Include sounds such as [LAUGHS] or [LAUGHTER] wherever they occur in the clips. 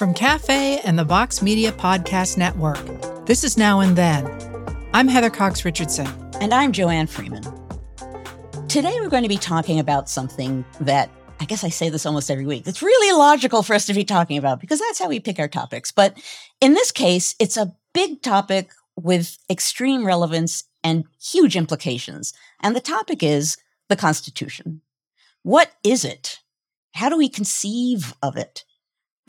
From Cafe and the Vox Media Podcast Network, this is Now and Then. I'm Heather Cox Richardson. And I'm Joanne Freeman. Today we're going to be talking about something that I guess I say this almost every week. It's really logical for us to be talking about because that's how we pick our topics. But in this case, it's a big topic with extreme relevance and huge implications. And the topic is the Constitution. What is it? How do we conceive of it?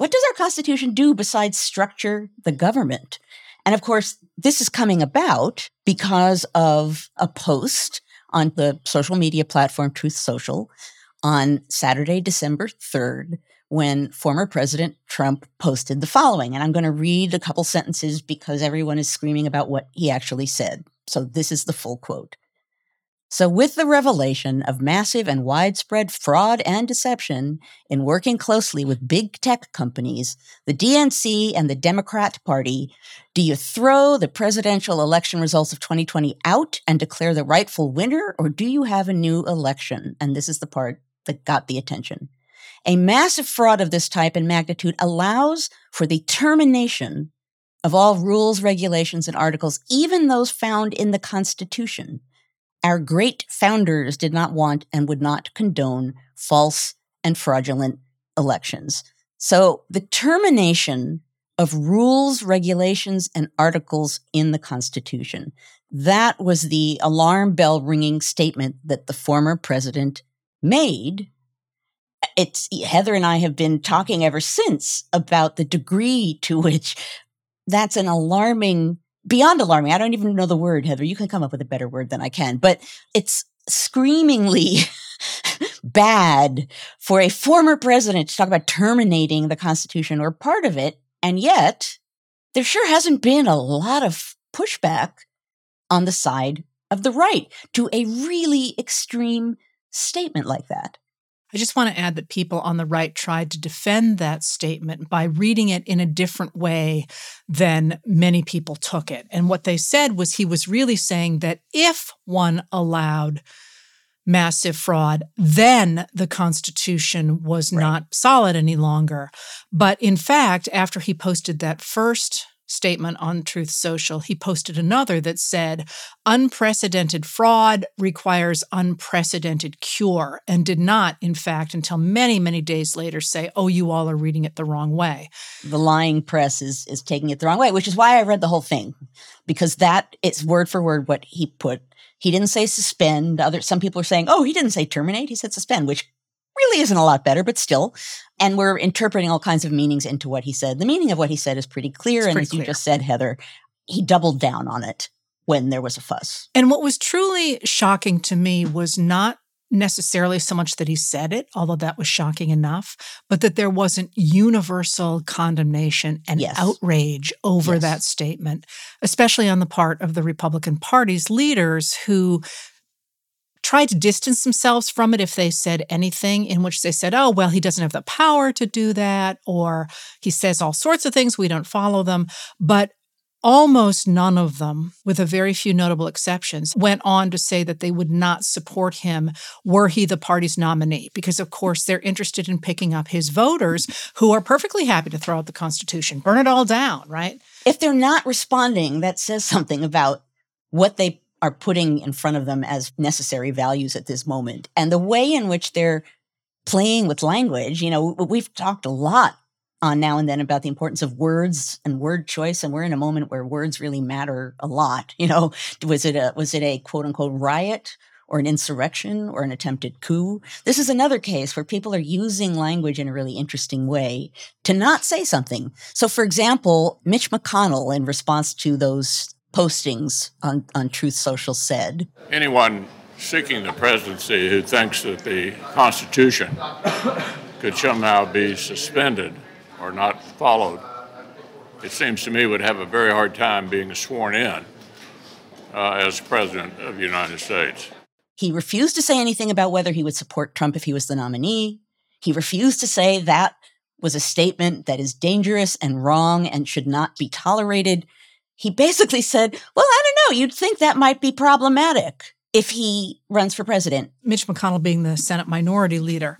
What does our Constitution do besides structure the government? And of course, this is coming about because of a post on the social media platform Truth Social on Saturday, December 3rd, when former President Trump posted the following. And I'm going to read a couple sentences because everyone is screaming about what he actually said. So this is the full quote. So, with the revelation of massive and widespread fraud and deception in working closely with big tech companies, the DNC and the Democrat Party, do you throw the presidential election results of 2020 out and declare the rightful winner, or do you have a new election? And this is the part that got the attention. A massive fraud of this type and magnitude allows for the termination of all rules, regulations, and articles, even those found in the Constitution our great founders did not want and would not condone false and fraudulent elections. So the termination of rules, regulations, and articles in the Constitution. That was the alarm bell ringing statement that the former president made. It's Heather and I have been talking ever since about the degree to which that's an alarming beyond alarming. I don't even know the word, Heather. You can come up with a better word than I can, but it's screamingly [LAUGHS] bad for a former president to talk about terminating the Constitution or part of it. And yet, there sure hasn't been a lot of pushback on the side of the right to a really extreme statement like that. I just want to add that people on the right tried to defend that statement by reading it in a different way than many people took it. And what they said was he was really saying that if one allowed massive fraud, then the Constitution was right. not solid any longer. But in fact, after he posted that first statement on Truth Social, he posted another that said, unprecedented fraud requires unprecedented cure, and did not, in fact, until many, many days later say, oh, you all are reading it the wrong way. The lying press is, is taking it the wrong way, which is why I read the whole thing, because that is word for word what he put. He didn't say suspend. Other some people are saying, oh, he didn't say terminate. He said suspend, which really isn't a lot better, but still. And we're interpreting all kinds of meanings into what he said. The meaning of what he said is pretty clear. It's and pretty as clear. you just said, Heather, he doubled down on it when there was a fuss. And what was truly shocking to me was not necessarily so much that he said it, although that was shocking enough, but that there wasn't universal condemnation and yes. outrage over yes. that statement, especially on the part of the Republican Party's leaders who tried to distance themselves from it if they said anything in which they said, oh, well, he doesn't have the power to do that, or he says all sorts of things, we don't follow them. But almost none of them, with a very few notable exceptions, went on to say that they would not support him were he the party's nominee, because of course they're interested in picking up his voters who are perfectly happy to throw out the Constitution, burn it all down, right? If they're not responding, that says something about what they are putting in front of them as necessary values at this moment. And the way in which they're playing with language, you know, we've talked a lot on now and then about the importance of words and word choice and we're in a moment where words really matter a lot you know. [LAUGHS] Was it a was it a quote unquote riot or an insurrection or an attempted coup? This is another case where people are using language in a really interesting way to not say something. So for example mitch mcconnell in response to those postings on, on Truth Social said. Anyone seeking the presidency who thinks that the Constitution could somehow be suspended or not followed, it seems to me would have a very hard time being sworn in uh, as President of the United States. He refused to say anything about whether he would support Trump if he was the nominee. He refused to say that was a statement that is dangerous and wrong and should not be tolerated he basically said, Well, I don't know, you'd think that might be problematic if he runs for president. Mitch McConnell being the Senate minority leader.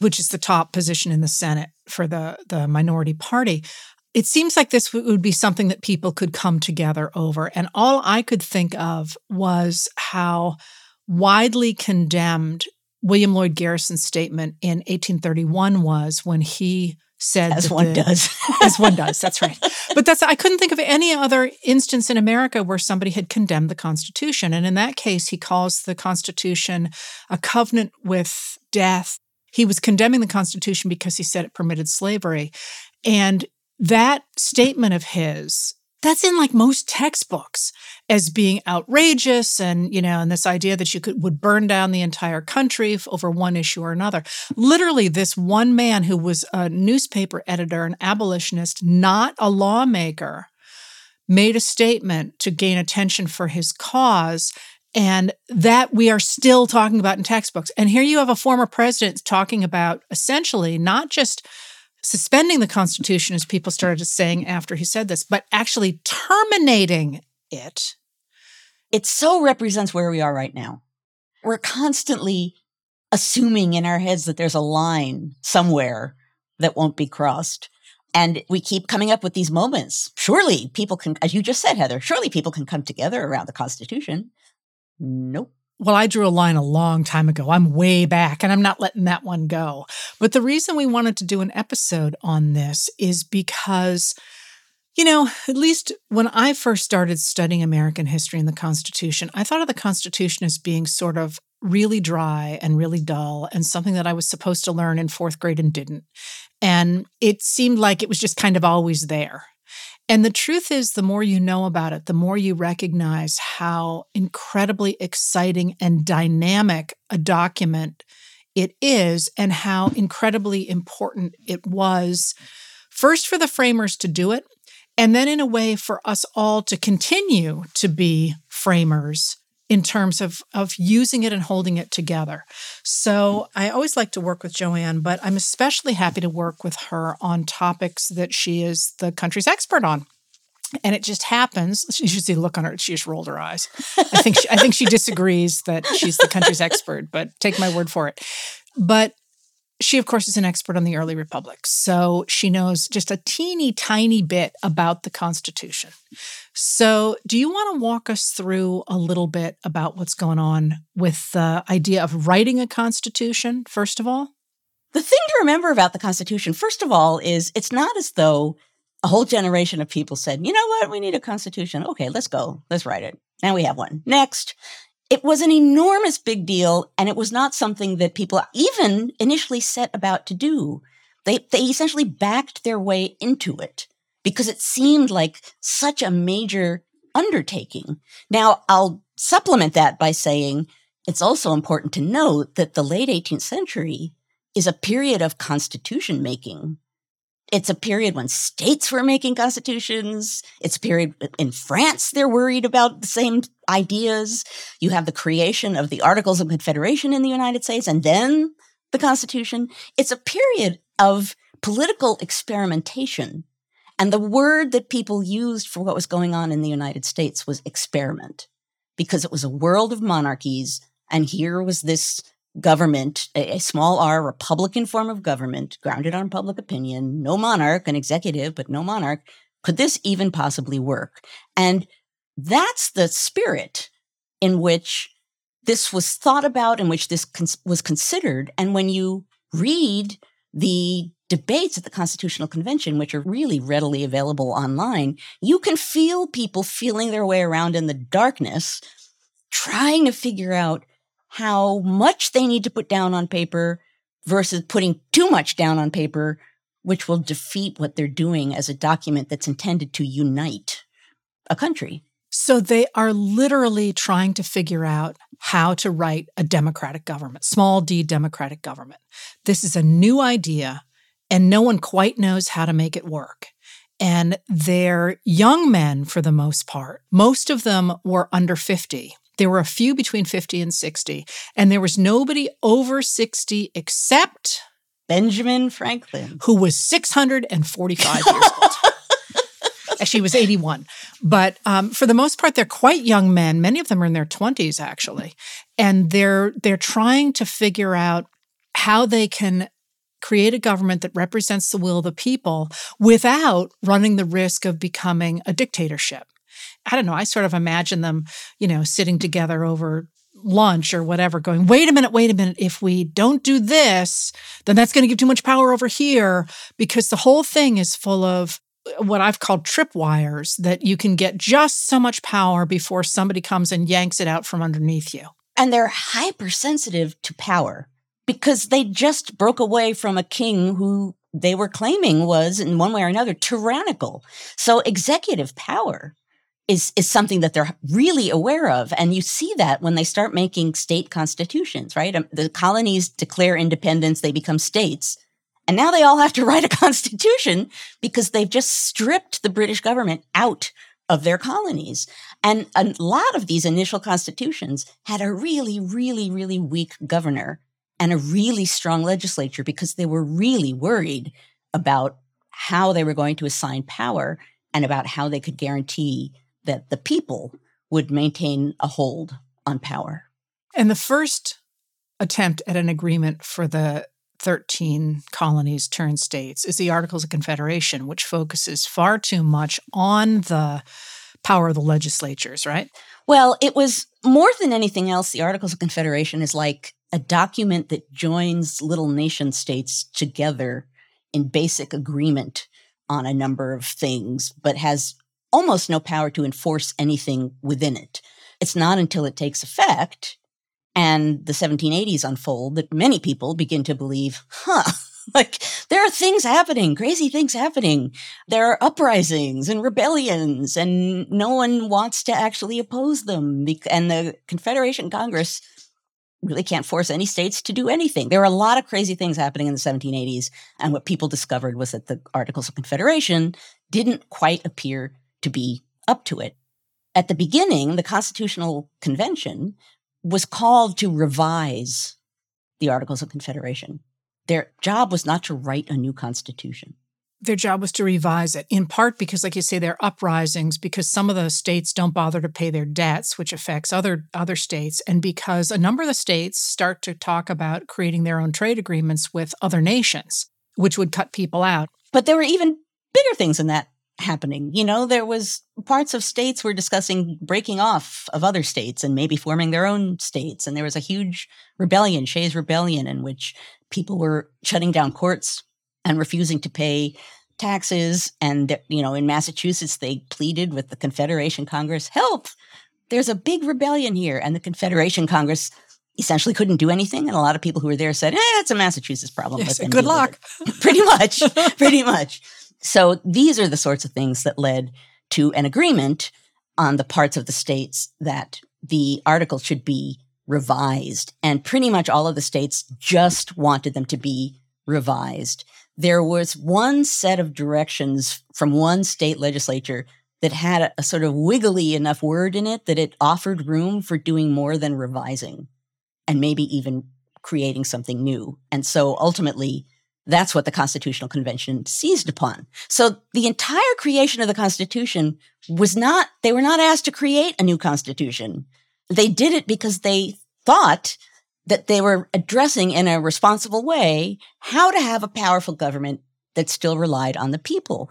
which is the top position in the Senate for the, the minority party. It seems like this would be something that people could come together over. And all I could think of was how widely condemned William Lloyd Garrison's statement in 1831 was when he said as one the, does. [LAUGHS] As one does that's right. But that's i couldn't think of any other instance in america where somebody had condemned the constitution. And in that case he calls the constitution a covenant with death. He was condemning the constitution because he said it permitted slavery. And that statement of his that's in like most textbooks as being outrageous and you know and this idea that you could would burn down the entire country over one issue or another. Literally this one man who was a newspaper editor an abolitionist not a lawmaker made a statement to gain attention for his cause and that we are still talking about in textbooks. And here you have a former president talking about essentially not just suspending the Constitution, as people started saying after he said this, but actually terminating it. It so represents where we are right now. We're constantly assuming in our heads that there's a line somewhere that won't be crossed. And we keep coming up with these moments. Surely people can, as you just said, Heather, surely people can come together around the Constitution. Nope. Well, I drew a line a long time ago. I'm way back and I'm not letting that one go. But the reason we wanted to do an episode on this is because, you know, at least when I first started studying American history and the Constitution, I thought of the Constitution as being sort of really dry and really dull and something that I was supposed to learn in fourth grade and didn't. And it seemed like it was just kind of always there. And the truth is, the more you know about it, the more you recognize how incredibly exciting and dynamic a document it is, and how incredibly important it was, first for the framers to do it, and then in a way for us all to continue to be framers in terms of of using it and holding it together. So I always like to work with Joanne, but I'm especially happy to work with her on topics that she is the country's expert on. And it just happens. [LAUGHS] You should see the look on her. She just rolled her eyes. I think she, I think she disagrees that she's the country's [LAUGHS] expert, but take my word for it. But she, of course, is an expert on the early republic. So she knows just a teeny tiny bit about the Constitution. So, do you want to walk us through a little bit about what's going on with the idea of writing a Constitution, first of all? The thing to remember about the Constitution, first of all, is it's not as though a whole generation of people said, you know what, we need a Constitution. Okay, let's go. Let's write it. Now we have one. Next. It was an enormous big deal, and it was not something that people even initially set about to do. They, they essentially backed their way into it because it seemed like such a major undertaking. Now, I'll supplement that by saying it's also important to note that the late 18th century is a period of constitution making it's a period when states were making constitutions. It's a period in France, they're worried about the same ideas. You have the creation of the Articles of Confederation in the United States and then the Constitution. It's a period of political experimentation. And the word that people used for what was going on in the United States was experiment, because it was a world of monarchies. And here was this government, a, a, small r Republican form of government grounded on public opinion, no monarch, an executive, but no monarch. Could this even possibly work? And that's the spirit in which this was thought about, in which this cons- was considered. And when you read the debates at the Constitutional Convention, which are really readily available online, you can feel people feeling their way around in the darkness, trying to figure out how much they need to put down on paper versus putting too much down on paper, which will defeat what they're doing as a document that's intended to unite a country. So they are literally trying to figure out how to write a democratic government, small d democratic government. This is a new idea, and no one quite knows how to make it work. And they're young men for the most part. Most of them were under 50 there were a few between 50 and 60, and there was nobody over 60 except Benjamin Franklin, who was 645 years old. [LAUGHS] Actually, he was 81. But um, for the most part, they're quite young men. Many of them are in their 20s, actually. And they're they're trying to figure out how they can create a government that represents the will of the people without running the risk of becoming a dictatorship. I don't know, I sort of imagine them, you know, sitting together over lunch or whatever going, wait a minute, wait a minute. If we don't do this, then that's going to give too much power over here because the whole thing is full of uh, what I've called tripwires that you can get just so much power before somebody comes and yanks it out from underneath you. And they're hypersensitive to power because they just broke away from a king who they were claiming was, in one way or another, tyrannical. So executive power is, is something that they're really aware of. And you see that when they start making state constitutions, right? Um, the colonies declare independence, they become states. And now they all have to [LAUGHS] write a constitution because they've just stripped the British government out of their colonies. And a lot of these initial constitutions had a really, really, really weak governor and a really strong legislature because they were really worried about how they were going to assign power and about how they could guarantee that the people would maintain a hold on power. And the first attempt at an agreement for the 13 colonies turned states is the Articles of Confederation, which focuses far too much on the power of the legislatures, right? Well, it was more than anything else, the Articles of Confederation is like a document that joins little nation states together in basic agreement on a number of things, but has almost no power to enforce anything within it. It's not until it takes effect and the 1780s unfold that many people begin to believe, huh, [LAUGHS] like there are things happening, crazy things happening. There are uprisings and rebellions, and no one wants to actually oppose them. And the Confederation Congress really can't force any states to do anything. There are a lot of crazy things happening in the 1780s. And what people discovered was that the Articles of Confederation didn't quite appear to be up to it. At the beginning, the Constitutional Convention was called to revise the Articles of Confederation. Their job was not to write a new constitution. Their job was to revise it, in part because, like you say, there are uprisings because some of the states don't bother to pay their debts, which affects other other states, and because a number of the states start to talk about creating their own trade agreements with other nations, which would cut people out. But there were even bigger things in that happening. You know, there was parts of states were discussing breaking off of other states and maybe forming their own states. And there was a huge rebellion, Shays Rebellion, in which people were shutting down courts and refusing to pay taxes. And, you know, in Massachusetts, they pleaded with the Confederation Congress, help, there's a big rebellion here. And the Confederation Congress essentially couldn't do anything. And a lot of people who were there said, eh, it's a Massachusetts problem. Yes, good luck. [LAUGHS] pretty much, pretty much. So these are the sorts of things that led to an agreement on the parts of the states that the article should be revised. And pretty much all of the states just wanted them to be revised. There was one set of directions from one state legislature that had a, a, sort of wiggly enough word in it that it offered room for doing more than revising and maybe even creating something new. And so ultimately, that's what the Constitutional Convention seized upon. So the entire creation of the Constitution was not, they were not asked to create a new Constitution. They did it because they thought that they were addressing in a responsible way how to have a powerful government that still relied on the people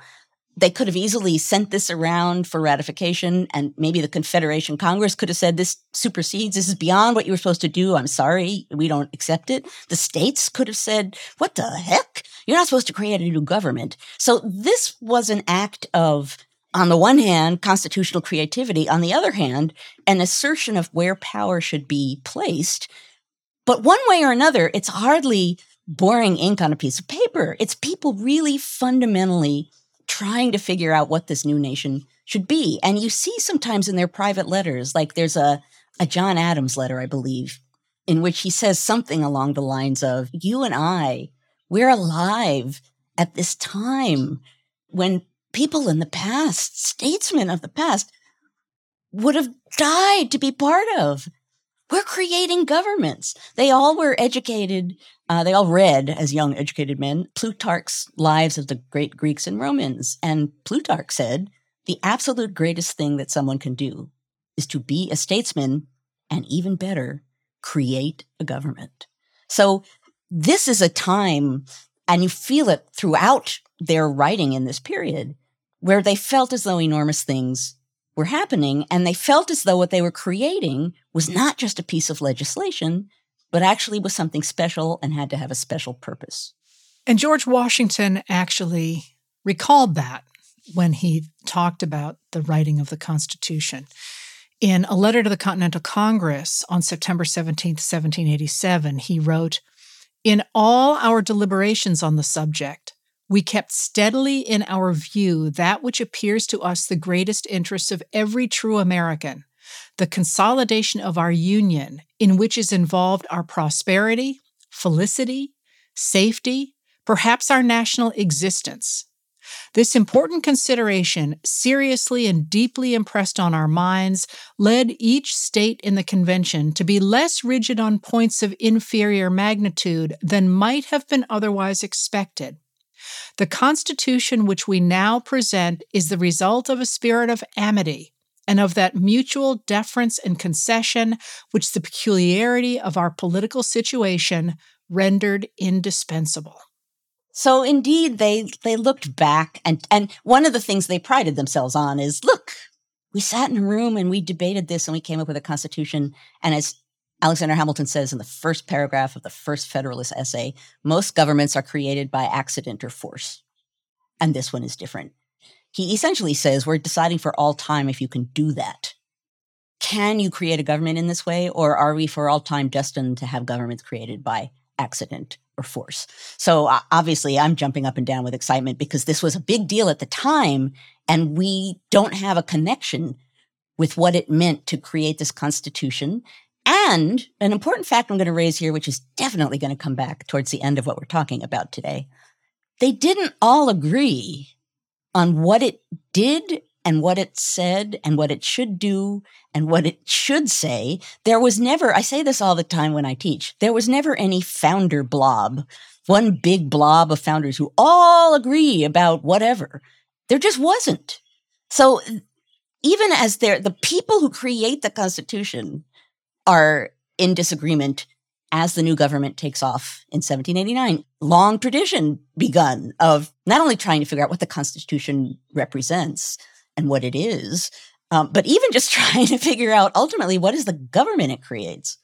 they could have easily sent this around for ratification and maybe the confederation congress could have said this supersedes this is beyond what you were supposed to do. I'm sorry we don't accept it. The states could have said what the heck? You're not supposed to create a new government. So this was an act of on the one hand constitutional creativity on the other hand an assertion of where power should be placed. But one way or another it's hardly boring ink on a piece of paper. It's people really fundamentally trying to figure out what this new nation should be. And you see sometimes in their private letters, like there's a, a John Adams letter, I believe, in which he says something along the lines of, You and I, we're alive at this time when people in the past, statesmen of the past, would have died to be part of. We're creating governments. They all were educated uh, they all read, as young educated men, Plutarch's Lives of the Great Greeks and Romans. And Plutarch said the absolute greatest thing that someone can do is to be a statesman and even better, create a government. So this is a time And you feel it throughout their writing in this period where they felt as though enormous things were happening and they felt as though what they were creating was not just a piece of legislation, but actually was something special and had to have a special purpose. And George Washington actually recalled that when he talked about the writing of the Constitution. In a letter to the Continental Congress on September 17, 1787, he wrote, In all our deliberations on the subject, we kept steadily in our view that which appears to us the greatest interest of every true American the consolidation of our union, in which is involved our prosperity, felicity, safety, perhaps our national existence. This important consideration, seriously and deeply impressed on our minds, led each state in the convention to be less rigid on points of inferior magnitude than might have been otherwise expected. The Constitution which we now present is the result of a spirit of amity and of that mutual deference and concession which the peculiarity of our political situation rendered indispensable. So indeed, they they looked back, and and one of the things they prided themselves on is, look, we sat in a room and we debated this, and we came up with a constitution. And as Alexander Hamilton says in the first paragraph of the first Federalist essay, most governments are created by accident or force, and this one is different. He essentially says we're deciding for all time if you can do that. Can you create a government in this way, or are we for all time destined to have governments created by accident or force. So obviously, I'm jumping up and down with excitement because this was a big deal at the time, and we don't have a connection with what it meant to create this constitution. And an important fact I'm going to raise here, which is definitely going to come back towards the end of what we're talking about today. They didn't all agree on what it did and what it said and what it should do and what it should say. There was never, I say this all the time when I teach, there was never any founder blob, one big blob of founders who all agree about whatever. There just wasn't. So even as they're, the people who create the Constitution are in disagreement as the new government takes off in 1789. Long tradition begun of not only trying to figure out what the Constitution represents, and what it is, um, but even just [LAUGHS] trying to figure out ultimately what is the government it creates.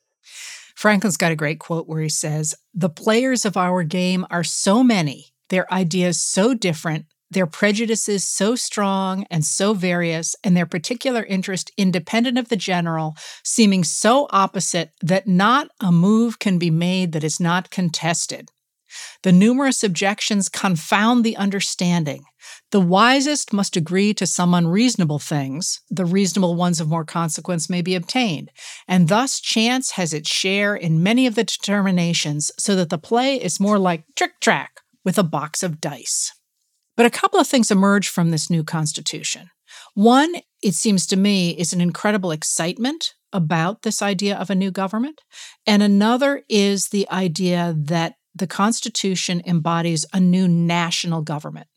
Franklin's got a great quote where he says, The players of our game are so many, their ideas so different, their prejudices so strong and so various, and their particular interest independent of the general, seeming so opposite that not a move can be made that is not contested. The numerous objections confound the understanding. The wisest must agree to some unreasonable things, the reasonable ones of more consequence may be obtained, and thus chance has its share in many of the determinations, so that the play is more like trick track with a box of dice. But a couple of things emerge from this new constitution. One, it seems to me, is an incredible excitement about this idea of a new government. And another is the idea that the Constitution embodies a new national government.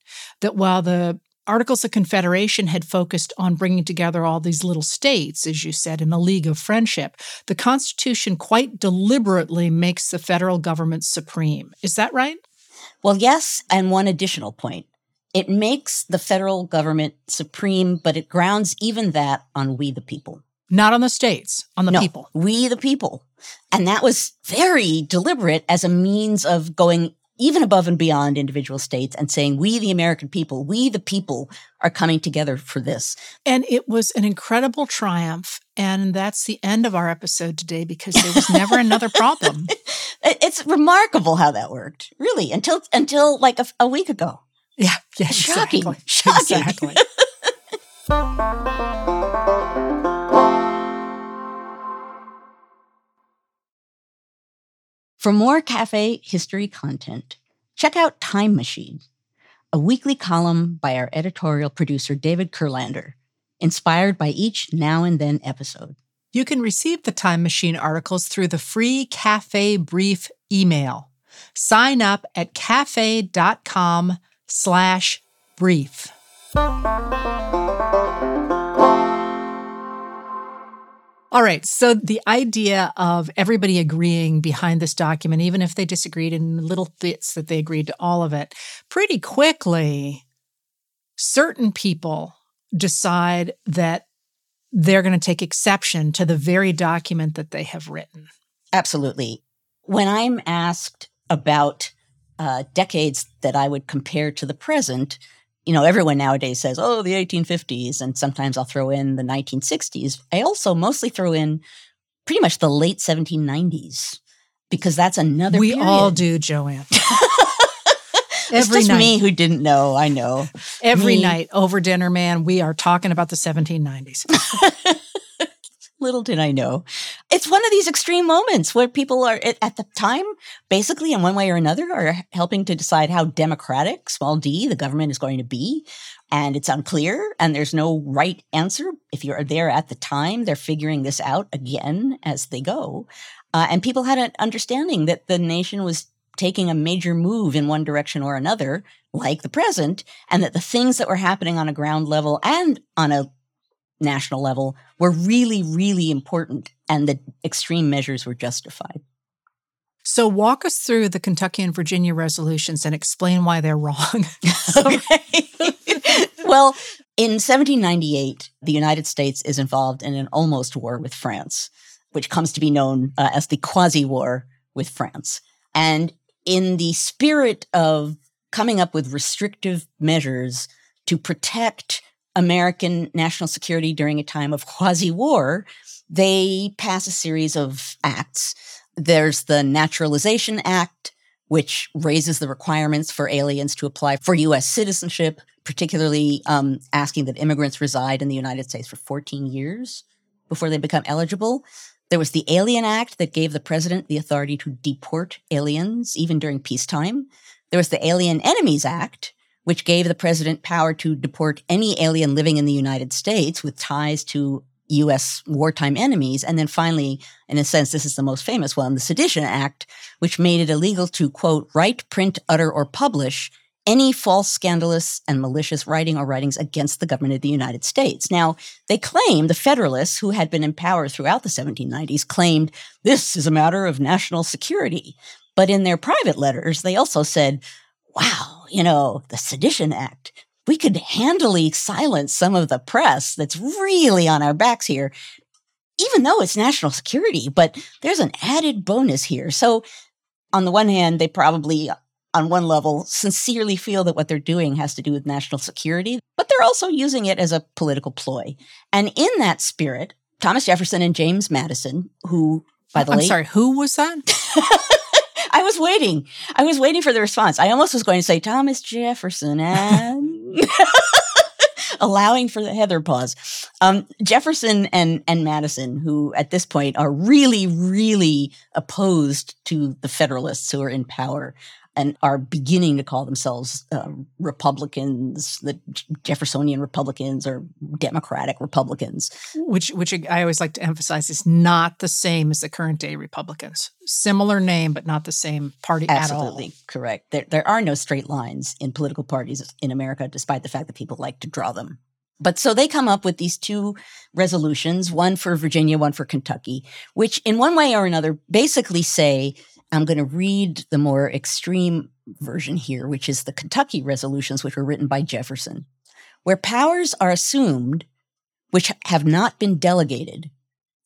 That while the Articles of Confederation had focused on bringing together all these little states, as you said, in a league of friendship. The Constitution quite deliberately makes the federal government supreme. Is that right? Well, yes. And one additional point it makes the federal government supreme, but it grounds even that on we the people. Not on the states, on the no, people. We the people. And that was very deliberate as a means of going even above and beyond individual states and saying, we, the American people, we, the people, are coming together for this. And it was an incredible triumph. And that's the end of our episode today because there was never another [LAUGHS] problem. It's remarkable how that worked, really, until until like a, a week ago. Yeah, yeah, shocking, exactly. shocking. Exactly. [LAUGHS] For more cafe history content, check out Time Machine, a weekly column by our editorial producer David Kurlander, inspired by each now and then episode. You can receive the Time Machine articles through the free Cafe Brief email. Sign up at cafe.com slash brief. All right. So the idea of everybody agreeing behind this document, even if they disagreed in little bits that they agreed to all of it, pretty quickly, certain people decide that they're going to take exception to the very document that they have written. Absolutely. When I'm asked about uh, decades that I would compare to the present, you know, everyone nowadays says, oh, the 1850s, and sometimes I'll throw in the 1960s. I also mostly throw in pretty much the late 1790s because that's another. We period. all do, Joanne. [LAUGHS] [LAUGHS] it's just night. me who didn't know. I know. Every me. night over dinner, man, we are talking about the 1790s. [LAUGHS] Little did I know. It's one of these extreme moments where people are at the time, basically, in one way or another, are helping to decide how democratic, small d, the government is going to be. And it's unclear, and there's no right answer. If you're there at the time, they're figuring this out again as they go. Uh, and people had an understanding that the nation was taking a major move in one direction or another, like the present, and that the things that were happening on a ground level and on a national level were really, really important and the extreme measures were justified. So, walk us through the Kentucky and Virginia resolutions and explain why they're wrong. [LAUGHS] [LAUGHS] okay. well, in 1798, the United States is involved in an almost war with France, which comes to be known uh, as the quasi war with France. And in the spirit of coming up with restrictive measures to protect American national security during a time of quasi war, they pass a series of acts. There's the Naturalization Act, which raises the requirements for aliens to apply for U.S. citizenship, particularly um, asking that immigrants reside in the United States for 14 years before they become eligible. There was the Alien Act that gave the president the authority to deport aliens even during peacetime. There was the Alien Enemies Act, which gave the president power to deport any alien living in the United States with ties to U.S. wartime enemies. And then finally, in a sense, this is the most famous one, the Sedition Act, which made it illegal to, quote, write, print, utter, or publish any false, scandalous, and malicious writing or writings against the government of the United States. Now, they claim, the Federalists, who had been in power throughout the 1790s, claimed this is a matter of national security. But in their private letters, they also said, wow, you know, the Sedition Act, we could handily silence some of the press that's really on our backs here, even though it's national security. But there's an added bonus here. So, on the one hand, they probably, uh, on one level, sincerely feel that what they're doing has to do with national security, but they're also using it as a political ploy. And in that spirit, Thomas Jefferson and James Madison, who, by oh, the I'm late, sorry, who was that? [LAUGHS] [LAUGHS] I was waiting. I was waiting for the response. I almost was going to say Thomas Jefferson and [LAUGHS] allowing for the Heather pause. Um, Jefferson and and Madison, who at this point are really, really opposed to the Federalists who are in power, and are beginning to call themselves uh, Republicans, the Jeffersonian Republicans or Democratic Republicans. Which, which I always like to emphasize is not the same as the current day Republicans. Similar name, but not the same party Absolutely correct. There, there are no straight lines in political parties in America, despite the fact that people like to draw them. But so they come up with these two resolutions, one for Virginia, one for Kentucky, which in one way or another basically say I'm going to read the more extreme version here, which is the Kentucky resolutions, which were written by Jefferson, where powers are assumed which have not been delegated.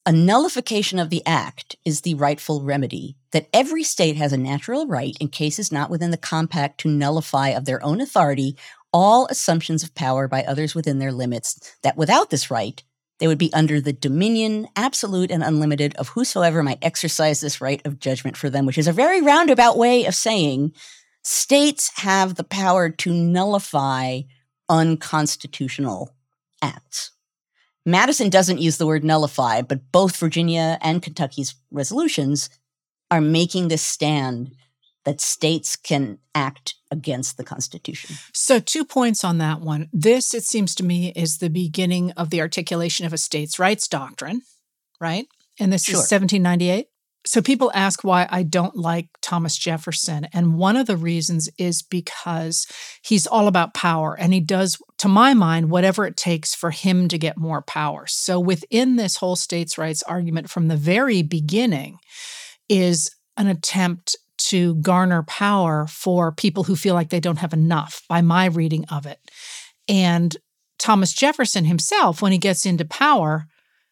A nullification of the act is the rightful remedy that every state has a natural right in cases not within the compact to nullify of their own authority all assumptions of power by others within their limits, that without this right, they would be under the dominion, absolute and unlimited, of whosoever might exercise this right of judgment for them, which is a very roundabout way of saying states have the power to nullify unconstitutional acts. Madison doesn't use the word nullify, but both Virginia and Kentucky's resolutions are making this stand that states can act against the Constitution. So, two points on that one. This, it seems to me, is the beginning of the articulation of a states' rights doctrine, right? And this sure. is 1798? So people ask why I don't like Thomas Jefferson. And one of the reasons is because he's all about power and he does, to my mind, whatever it takes for him to get more power. So within this whole states' rights argument from the very beginning is an attempt to garner power for people who feel like they don't have enough by my reading of it. And Thomas Jefferson himself, when he gets into power,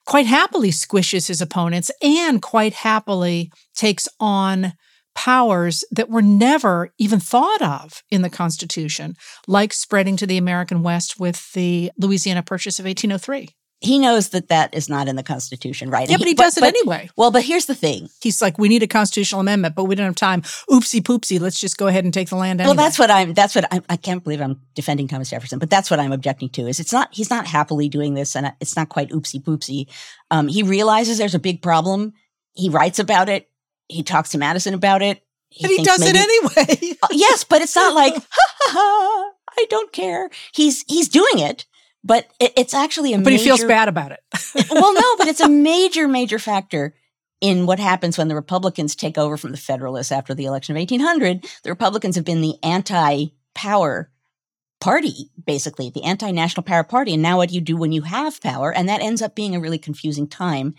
quite happily squishes his opponents and quite happily takes on powers that were never even thought of in the Constitution, like spreading to the American West with the Louisiana Purchase of 1803 he knows that that is not in the Constitution, right? Yeah, but he, does but, it anyway. Well, but here's the thing. He's like, we need a constitutional amendment, but we don't have time. Oopsie poopsie. Let's just go ahead and take the land. Anyway. Well, that's what I'm. That's what I'm, I can't believe I'm defending Thomas Jefferson, but that's what I'm objecting to. Is it's not he's not happily doing this, and it's not quite oopsie poopsie. Um, he realizes there's a big problem. He writes about it. He talks to Madison about it. He and he does maybe, it anyway. uh, yes, but it's not [LAUGHS] like ha ha ha. I don't care. He's he's doing it but it, it's actually a but major, he feels bad about it. [LAUGHS] Well no but it's a [LAUGHS] major major factor in what happens when the republicans take over from the federalists after the election of 1800 the republicans have been the anti-power party basically the anti-national power party. And now what do you do when you have power? And that ends up being a really confusing time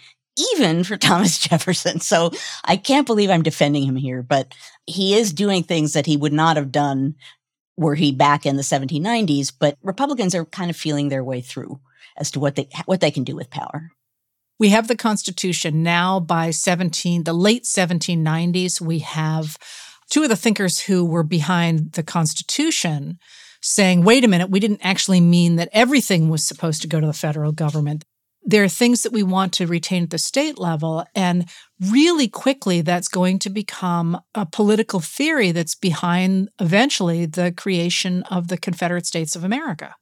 even for [LAUGHS] Thomas Jefferson. So I can't believe I'm defending him here, but he is doing things that he would not have done were he back in the 1790s, but Republicans are kind of feeling their way through as to what they what they can do with power. We have the Constitution now by 17 the late 1790s we have two of the thinkers who were behind the Constitution saying, wait a minute, we didn't actually mean that everything was supposed to go to the federal government there are things that we want to retain at the state level. And really quickly, that's going to become a political theory that's behind eventually the creation of the Confederate States of America.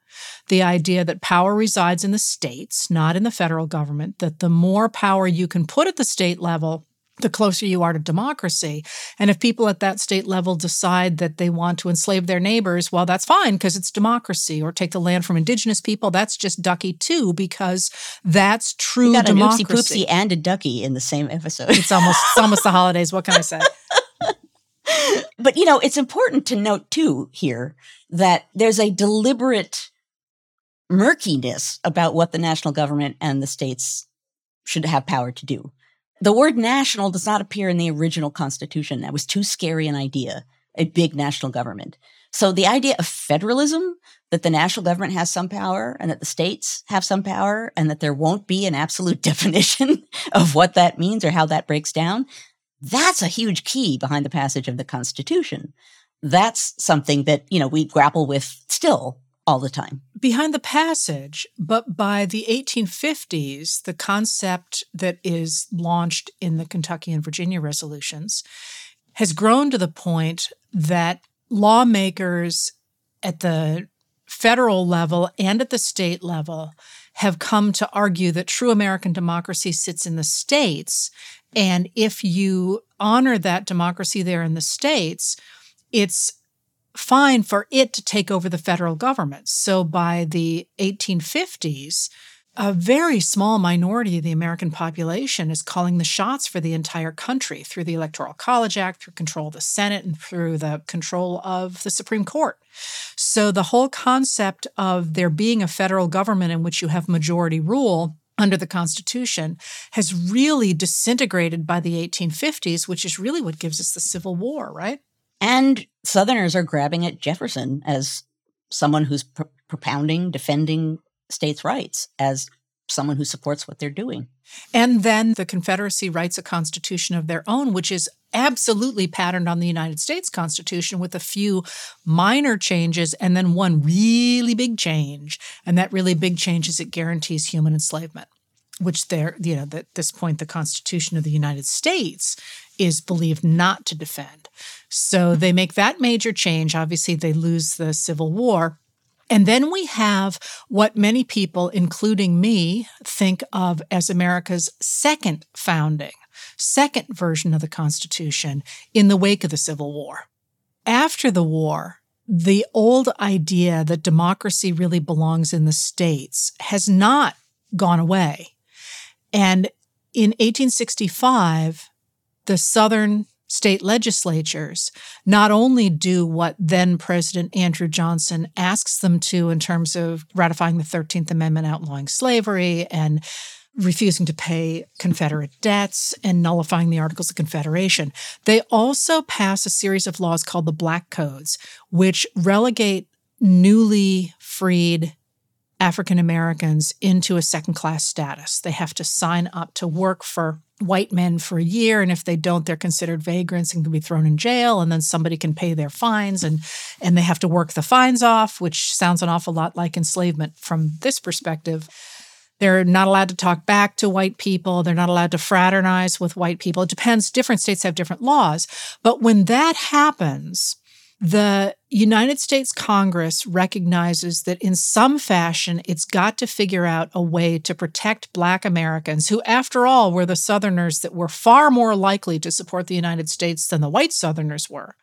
The idea that power resides in the states, not in the federal government, that the more power you can put at the state level, the closer you are to democracy. And if people at that state level decide that they want to enslave their neighbors, well, that's fine because it's democracy. Or take the land from indigenous people, that's just ducky too because that's true you got democracy. An oopsie poopsie and a ducky in the same episode. It's almost it's almost the [LAUGHS] holidays. What can I say? but you know, it's important to note too here that there's a deliberate murkiness about what the national government and the states should have power to do. The word national does not appear in the original Constitution. That was too scary an idea, a big national government. So the idea of federalism, that the national government has some power and that the states have some power and that there won't be an absolute [LAUGHS] definition of what that means or how that breaks down, that's a huge key behind the passage of the Constitution. That's something that, you know, we grapple with still all the time. Behind the passage, but by the 1850s, the concept that is launched in the Kentucky and Virginia resolutions has grown to the point that lawmakers at the federal level and at the state level have come to argue that true American democracy sits in the states. And if you honor that democracy there in the states, it's fine for it to take over the federal government. So by the 1850s, a very small minority of the American population is calling the shots for the entire country through the Electoral College Act, through control of the Senate, and through the control of the Supreme Court. So the whole concept of there being a federal government in which you have majority rule under the Constitution has really disintegrated by the 1850s, which is really what gives us the Civil War, right? And Southerners are grabbing at Jefferson as someone who's pr- propounding, defending states' rights, as someone who supports what they're doing. And then the Confederacy writes a constitution of their own, which is absolutely patterned on the United States Constitution with a few minor changes and then one really big change. And that really big change is it guarantees human enslavement, which there, you know, at this point, the Constitution of the United States is believed not to defend. So they make that major change. Obviously, they lose the Civil War. And then we have what many people, including me, think of as America's second founding, second version of the Constitution in the wake of the Civil War. After the war, the old idea that democracy really belongs in the states has not gone away. And in 1865, the Southern state legislatures not only do what then President Andrew Johnson asks them to in terms of ratifying the 13th Amendment outlawing slavery and refusing to pay Confederate debts and nullifying the Articles of Confederation, they also pass a series of laws called the Black Codes, which relegate newly freed African Americans into a second class status. They have to sign up to work for white men for a year and if they don't they're considered vagrants and can be thrown in jail and then somebody can pay their fines and and they have to work the fines off which sounds an awful lot like enslavement from this perspective. They're not allowed to talk back to white people. They're not allowed to fraternize with white people. It depends. Different states have different laws. But when that happens the United States Congress recognizes that in some fashion, it's got to figure out a way to protect Black Americans, who, after all, were the Southerners that were far more likely to support the United States than the white Southerners were.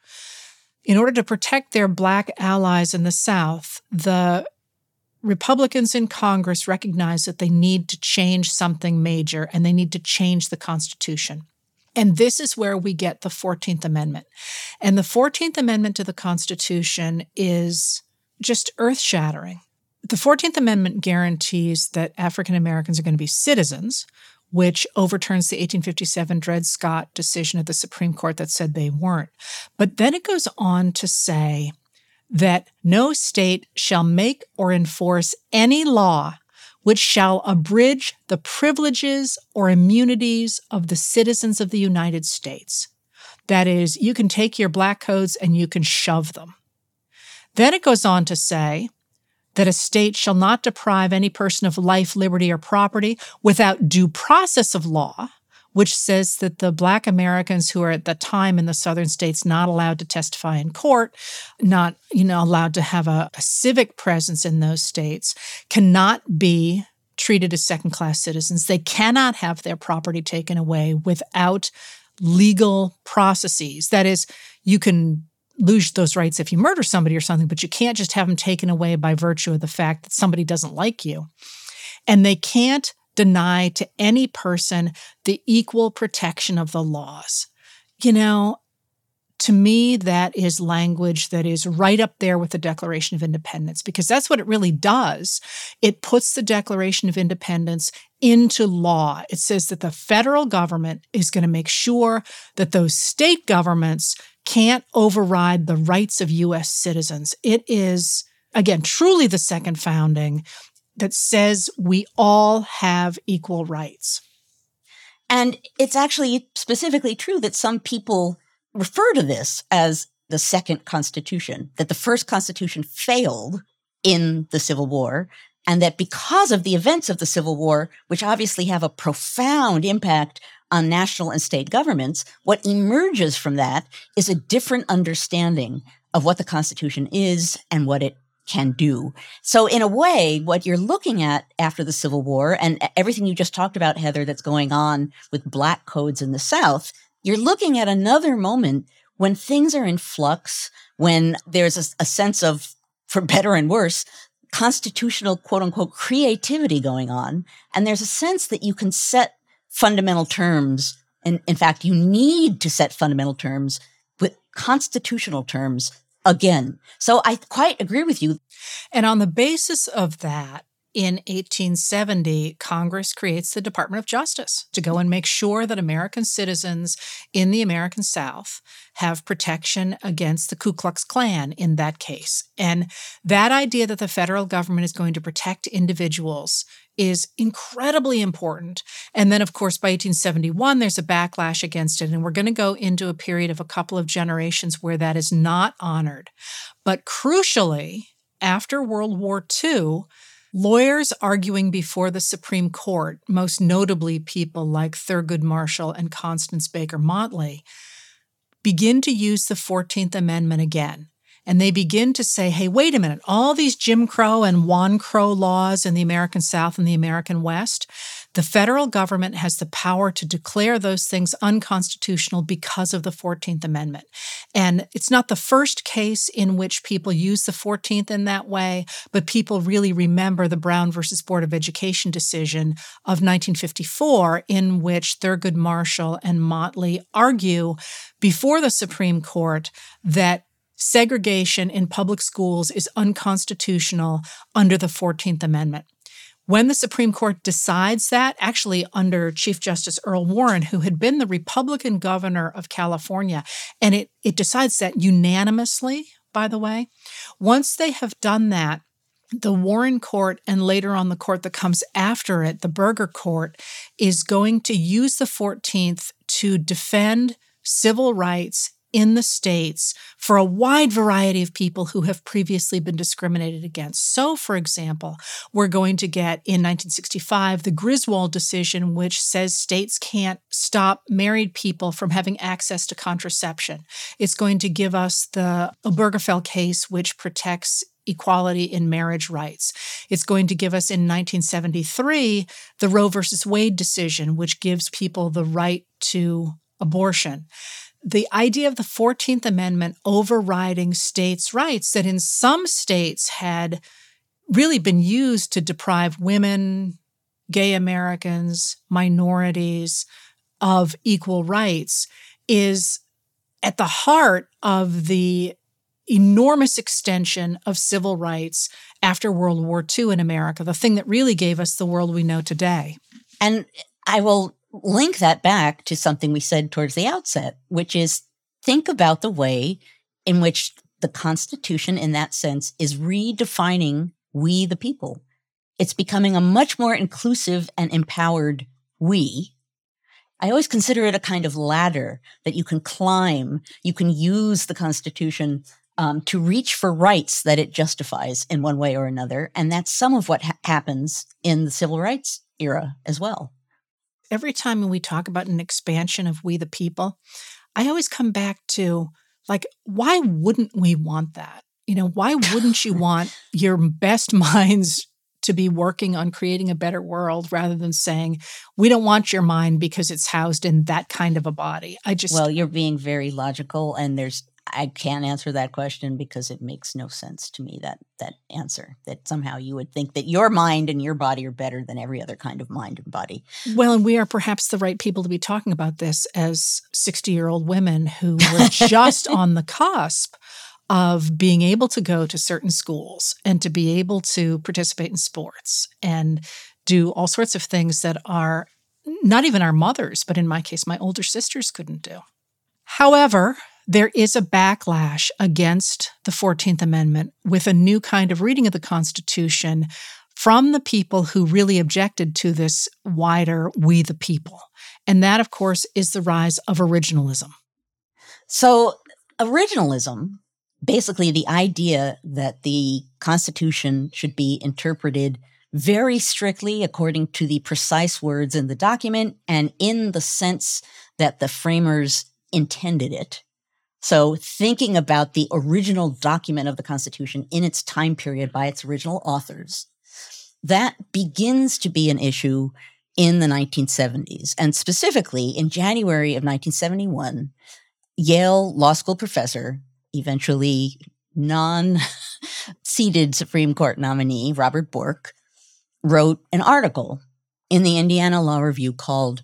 In order to protect their Black allies in the South, the Republicans in Congress recognize that they need to change something major and they need to change the Constitution. And this is where we get the 14th Amendment. And the 14th Amendment to the Constitution is just earth shattering. The 14th Amendment guarantees that African Americans are going to be citizens, which overturns the 1857 Dred Scott decision of the Supreme Court that said they weren't. But then it goes on to say that no state shall make or enforce any law which shall abridge the privileges or immunities of the citizens of the United States. That is, you can take your black codes and you can shove them. Then it goes on to say that a state shall not deprive any person of life, liberty, or property without due process of law, which says that the black Americans who are at the time in the southern states not allowed to testify in court, not you know allowed to have a, a civic presence in those states, cannot be treated as second class citizens. They cannot have their property taken away without legal processes. That is, you can lose those rights if you murder somebody or something, but you can't just have them taken away by virtue of the fact that somebody doesn't like you. And they can't deny to any person the equal protection of the laws. You know, to me, that is language that is right up there with the Declaration of Independence because that's what it really does. It puts the Declaration of Independence into law. It says that the federal government is going to make sure that those state governments can't override the rights of U.S. citizens. It is, again, truly the second founding that says we all have equal rights. And it's actually specifically true that some people refer to this as the second constitution, that the first constitution failed in the Civil War, and that because of the events of the Civil War, which obviously have a profound impact on national and state governments, what emerges from that is a different understanding of what the Constitution is and what it can do. So in a way, what you're looking at after the Civil War and everything you just talked about, Heather, that's going on with black codes in the South, you're looking at another moment when things are in flux, when there's a, a sense of, for better and worse, constitutional quote unquote creativity going on. And there's a sense that you can set fundamental terms. And in fact, you need to set fundamental terms with constitutional terms again. So I quite agree with you. And on the basis of that, in 1870, Congress creates the Department of Justice to go and make sure that American citizens in the American South have protection against the Ku Klux Klan in that case. And that idea that the federal government is going to protect individuals is incredibly important. And then, of course, by 1871, there's a backlash against it. And we're going to go into a period of a couple of generations where that is not honored. But crucially, after World War II, lawyers arguing before the Supreme Court, most notably people like Thurgood Marshall and Constance Baker Motley, begin to use the 14th Amendment again. And they begin to say, hey, wait a minute, all these Jim Crow and Juan Crow laws in the American South and the American West, The federal government has the power to declare those things unconstitutional because of the 14th Amendment. And it's not the first case in which people use the 14th in that way, but people really remember the Brown versus Board of Education decision of 1954, in which Thurgood Marshall and Motley argue before the Supreme Court that segregation in public schools is unconstitutional under the 14th Amendment. When the Supreme Court decides that, actually under Chief Justice Earl Warren, who had been the Republican governor of California, and it, it decides that unanimously, by the way, once they have done that, the Warren court and later on the court that comes after it, the Burger court, is going to use the 14th to defend civil rights in the states for a wide variety of people who have previously been discriminated against. So, for example, we're going to get in 1965 the Griswold decision, which says states can't stop married people from having access to contraception. It's going to give us the Obergefell case, which protects equality in marriage rights. It's going to give us in 1973 the Roe versus Wade decision, which gives people the right to abortion the idea of the 14th Amendment overriding states' rights that in some states had really been used to deprive women, gay Americans, minorities of equal rights is at the heart of the enormous extension of civil rights after World War II in America, the thing that really gave us the world we know today. And I will link that back to something we said towards the outset, which is think about the way in which the Constitution, in that sense, is redefining we the people. It's becoming a much more inclusive and empowered we. I always consider it a kind of ladder that you can climb. You can use the Constitution um, to reach for rights that it justifies in one way or another. And that's some of what ha- happens in the civil rights era as well every time we talk about an expansion of we the people, I always come back to like, why wouldn't we want that? You know, why wouldn't you [LAUGHS] want your best minds to be working on creating a better world rather than saying, we don't want your mind because it's housed in that kind of a body? I just. Well, you're being very logical, and there's I can't answer that question because it makes no sense to me that that answer that somehow you would think that your mind and your body are better than every other kind of mind and body. Well, and we are perhaps the right people to be talking about this as 60-year-old women who were just [LAUGHS] on the cusp of being able to go to certain schools and to be able to participate in sports and do all sorts of things that are not even our mothers, but in my case my older sisters couldn't do. However, there is a backlash against the 14th Amendment with a new kind of reading of the Constitution from the people who really objected to this wider we the people. And that, of course, is the rise of originalism. So, originalism, basically the idea that the Constitution should be interpreted very strictly according to the precise words in the document and in the sense that the framers intended it, so thinking about the original document of the Constitution in its time period by its original authors, that begins to be an issue in the 1970s. And specifically in January of 1971, Yale Law School professor, eventually non seated Supreme Court nominee, Robert Bork, wrote an article in the Indiana Law Review called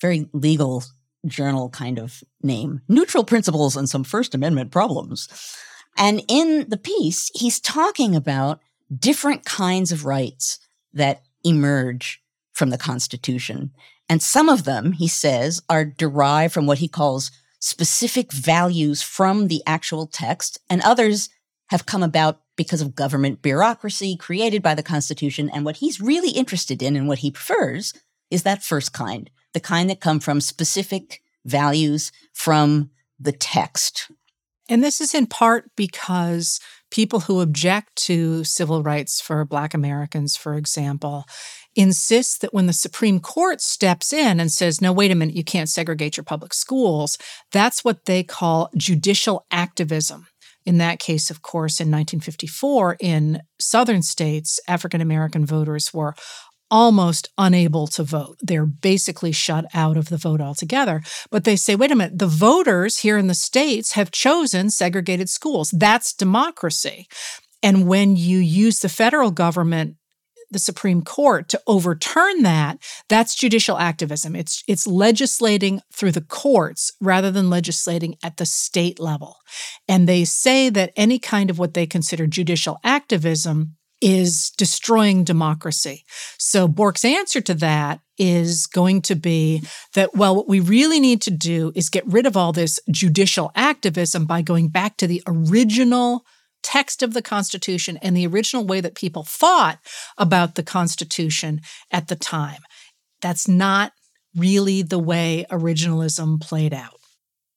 very legal journal kind of name, Neutral Principles and Some First Amendment Problems. And in the piece, he's talking about different kinds of rights that emerge from the Constitution. And some of them, he says, are derived from what he calls specific values from the actual text, and others have come about because of government bureaucracy created by the Constitution. And what he's really interested in and what he prefers is that first kind, the kind that come from specific values from the text. And this is in part because people who object to civil rights for Black Americans, for example, insist that when the Supreme Court steps in and says, no, wait a minute, you can't segregate your public schools, that's what they call judicial activism. In that case, of course, in 1954, in southern states, African American voters were almost unable to vote. They're basically shut out of the vote altogether. But they say, wait a minute, the voters here in the states have chosen segregated schools. That's democracy. And when you use the federal government the Supreme Court to overturn that, that's judicial activism. It's it's legislating through the courts rather than legislating at the state level. And they say that any kind of what they consider judicial activism is destroying democracy. So Bork's answer to that is going to be that, well, what we really need to do is get rid of all this judicial activism by going back to the original text of the Constitution and the original way that people thought about the Constitution at the time. That's not really the way originalism played out.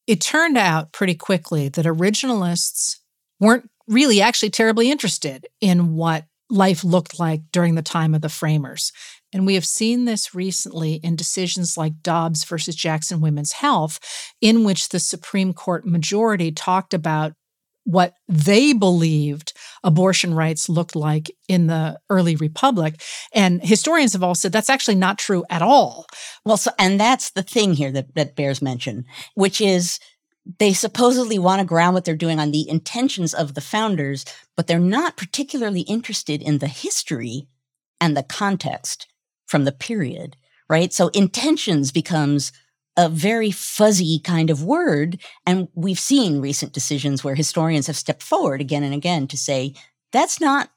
It turned out pretty quickly that originalists weren't really actually terribly interested in what life looked like during the time of the framers. And we have seen this recently in decisions like Dobbs versus Jackson Women's Health, in which the Supreme Court majority talked about what they believed abortion rights looked like in the early republic and historians have all said that's actually not true at all well so and that's the thing here that, that bears mention which is they supposedly want to ground what they're doing on the intentions of the founders but they're not particularly interested in the history and the context from the period right so intentions becomes a very fuzzy kind of word. And we've seen recent decisions where historians have stepped forward again and again to say, that's not,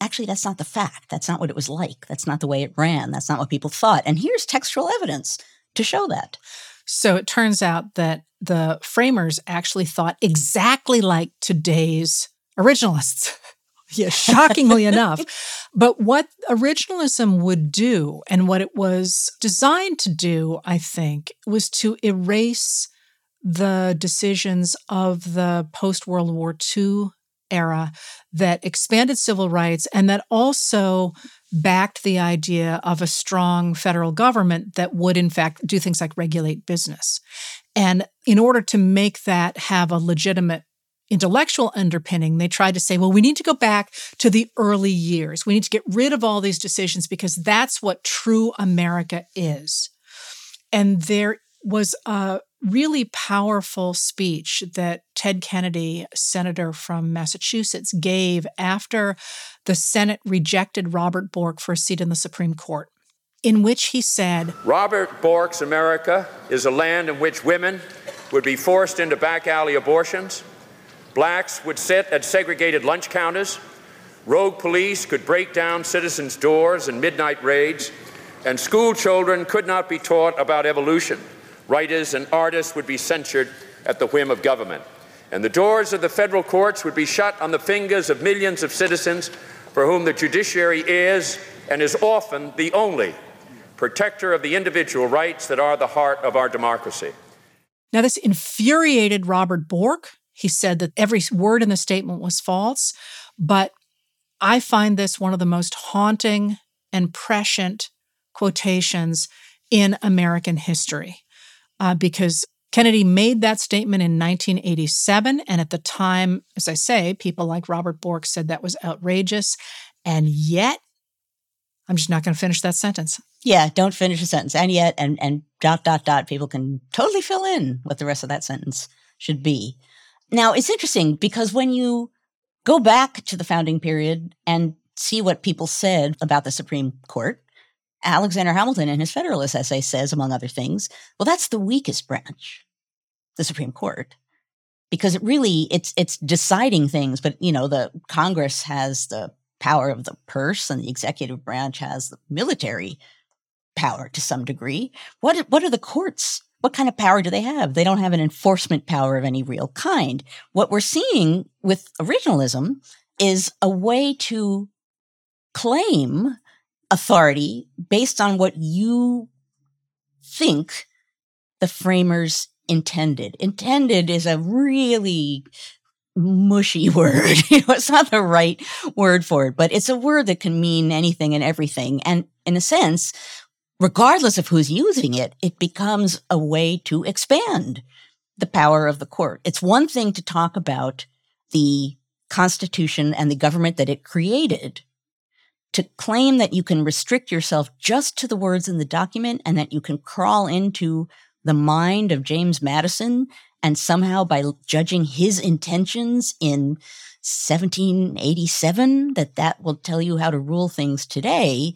actually, that's not the fact. That's not what it was like. That's not the way it ran. That's not what people thought. And here's textual evidence to show that. So it turns out that the framers actually thought exactly like today's originalists. [LAUGHS] yeah, shockingly [LAUGHS] enough. But what originalism would do and what it was designed to do, I think, was to erase the decisions of the post World War II era that expanded civil rights and that also backed the idea of a strong federal government that would, in fact, do things like regulate business. And in order to make that have a legitimate intellectual underpinning, they tried to say, well, we need to go back to the early years. We need to get rid of all these decisions because that's what true America is. And there was a really powerful speech that Ted Kennedy, senator from Massachusetts, gave after the Senate rejected Robert Bork for a seat in the Supreme Court, in which he said Robert Bork's America is a land in which women would be forced into back alley abortions Blacks would sit at segregated lunch counters. Rogue police could break down citizens' doors in midnight raids. And school children could not be taught about evolution. Writers and artists would be censured at the whim of government. And the doors of the federal courts would be shut on the fingers of millions of citizens for whom the judiciary is and is often the only protector of the individual rights that are the heart of our democracy. Now, this infuriated Robert Bork, he said that every word in the statement was false. But I find this one of the most haunting and prescient quotations in American history uh, because Kennedy made that statement in 1987. And at the time, as I say, people like Robert Bork said that was outrageous. And yet, I'm just not going to finish that sentence. Yeah, don't finish a sentence. And yet, and, and dot, dot, dot, people can totally fill in what the rest of that sentence should be. Now, it's interesting because when you go back to the founding period and see what people said about the Supreme Court, Alexander Hamilton in his Federalist essay says, among other things, well, that's the weakest branch, the Supreme Court, because it really it's it's deciding things. But you know, the Congress has the power of the purse, and the executive branch has the military power to some degree. What what are the courts what kind of power do they have? They don't have an enforcement power of any real kind. What we're seeing with originalism is a way to claim authority based on what you think the framers intended. Intended is a really mushy [LAUGHS] word. you know, it's not the right word for it, but it's a word that can mean anything and everything. And in a sense, regardless of who's using it, it becomes a way to expand the power of the court. It's one thing to talk about the Constitution and the government that it created. to claim that you can restrict yourself just to the words in the document and that you can crawl into the mind of James Madison and somehow by judging his intentions in 1787 that that will tell you how to rule things today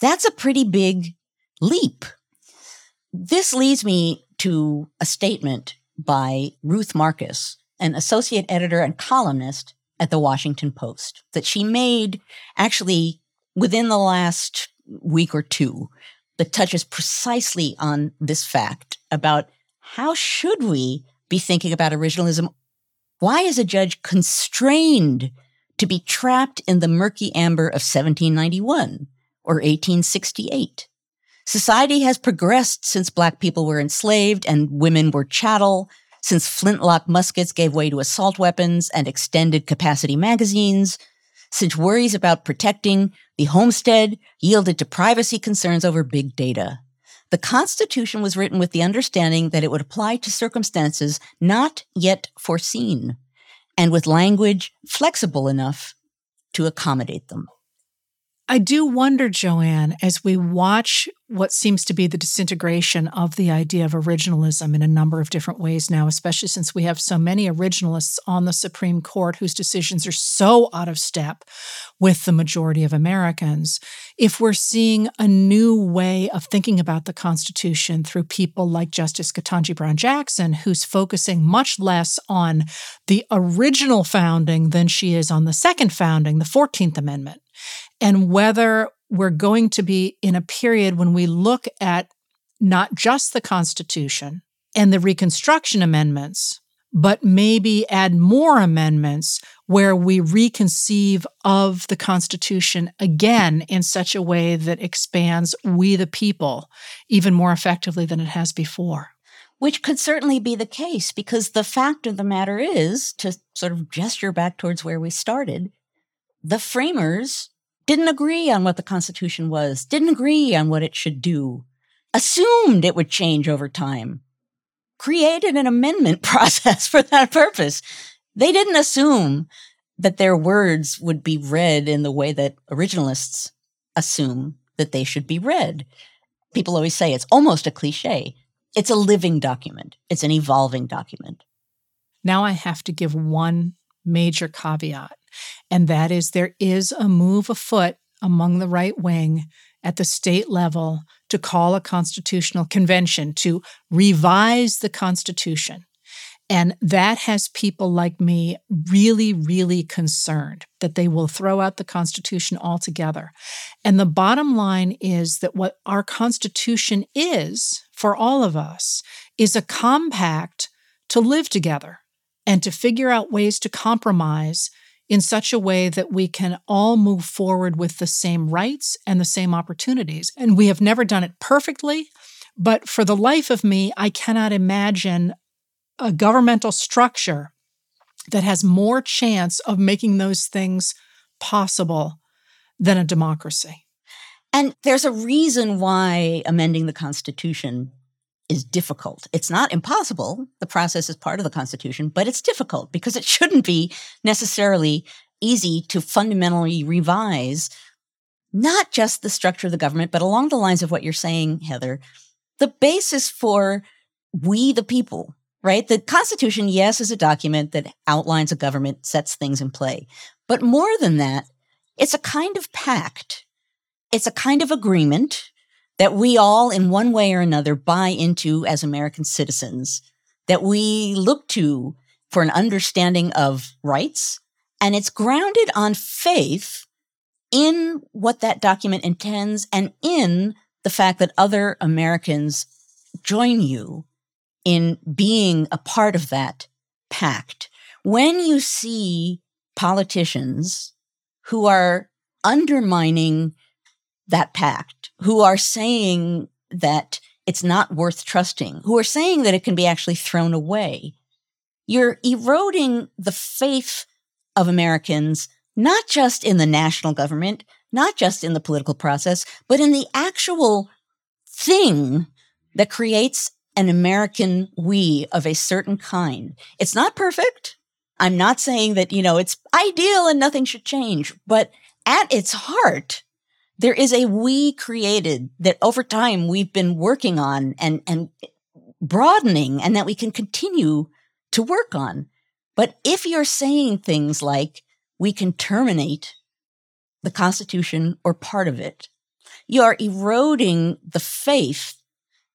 that's a pretty big leap this leads me to a statement by Ruth Marcus an associate editor and columnist at the Washington Post that she made actually within the last week or two that touches precisely on this fact about how should we be thinking about originalism? Why is a judge constrained to be trapped in the murky amber of 1791 or 1868? Society has progressed since black people were enslaved and women were chattel, since flintlock muskets gave way to assault weapons and extended capacity magazines, since worries about protecting the homestead yielded to privacy concerns over big data. The Constitution was written with the understanding that it would apply to circumstances not yet foreseen and with language flexible enough to accommodate them. I do wonder, Joanne, as we watch what seems to be the disintegration of the idea of originalism in a number of different ways now, especially since we have so many originalists on the Supreme Court whose decisions are so out of step with the majority of Americans. If we're seeing a new way of thinking about the Constitution through people like Justice Ketanji Brown Jackson, who's focusing much less on the original founding than she is on the second founding, the 14th Amendment and whether we're going to be in a period when we look at not just the Constitution and the Reconstruction Amendments, but maybe add more amendments where we reconceive of the Constitution again in such a way that expands we the people even more effectively than it has before. Which could certainly be the case because the fact of the matter is, to sort of gesture back towards where we started, the framers didn't agree on what the Constitution was, didn't agree on what it should do, assumed it would change over time, created an amendment [LAUGHS] process for that purpose. They didn't assume that their words would be read in the way that originalists assume that they should be read. People always say it's almost a cliche. It's a living document, it's an evolving document. Now I have to give one major caveat. And that is there is a move afoot among the right wing at the state level to call a constitutional convention to revise the Constitution. And that has people like me really, really concerned that they will throw out the Constitution altogether. And the bottom line is that what our Constitution is for all of us is a compact to live together and to figure out ways to compromise in such a way that we can all move forward with the same rights and the same opportunities. And we have never done it perfectly, but for the life of me, I cannot imagine a governmental structure that has more chance of making those things possible than a democracy. And there's a reason why amending the Constitution is difficult. It's not impossible. The process is part of the Constitution, but it's difficult because it shouldn't be necessarily easy to fundamentally revise not just the structure of the government, but along the lines of what you're saying, Heather, the basis for we the people, right? The Constitution, yes, is a document that outlines a government, sets things in play. But more than that, it's a kind of pact. It's a kind of agreement that we all, in one way or another, buy into as American citizens, that we look to for an understanding of rights. And it's grounded on faith in what that document intends and in the fact that other Americans join you in being a part of that pact. When you see politicians who are undermining that pact, who are saying that it's not worth trusting, who are saying that it can be actually thrown away. You're eroding the faith of Americans, not just in the national government, not just in the political process, but in the actual thing that creates an American we of a certain kind. It's not perfect. I'm not saying that, you know, it's ideal and nothing should change, but at its heart, There is a we created that over time we've been working on and, and broadening and that we can continue to work on. But if you're saying things like, we can terminate the Constitution or part of it, you are eroding the faith.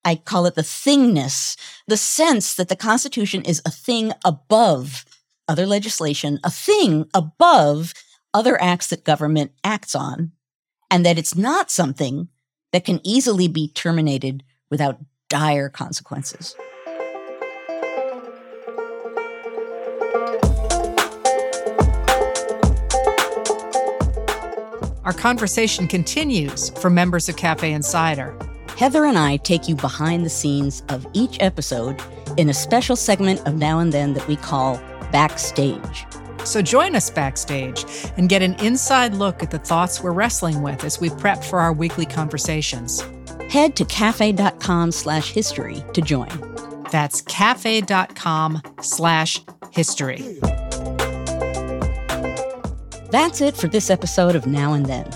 I call it the thingness, the sense that the Constitution is a thing above other legislation, a thing above other acts that government acts on, and that it's not something that can easily be terminated without dire consequences. Our conversation continues for members of Cafe Insider. Heather and I take you behind the scenes of each episode in a special segment of Now and Then that we call Backstage. So join us backstage and get an inside look at the thoughts we're wrestling with as we prep for our weekly conversations. Head to cafe.com slash history to join. That's cafe.com slash history. That's it for this episode of Now and Then.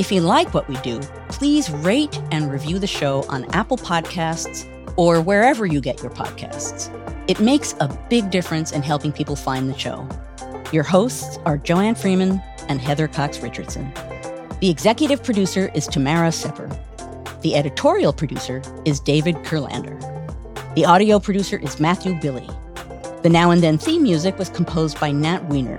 If you like what we do, please rate and review the show on Apple Podcasts or wherever you get your podcasts. It makes a big difference in helping people find the show. Your hosts are Joanne Freeman and Heather Cox Richardson. The executive producer is Tamara Sepper. The editorial producer is David Kurlander. The audio producer is Matthew Billy. The Now and Then theme music was composed by Nat Weiner.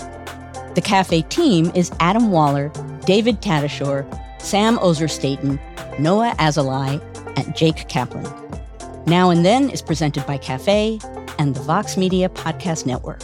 The cafe team is Adam Waller, David Tatasciore, Sam Ozer Staten, Noah Azulai, and Jake Kaplan. Now and Then is presented by Cafe and the Vox Media Podcast Network.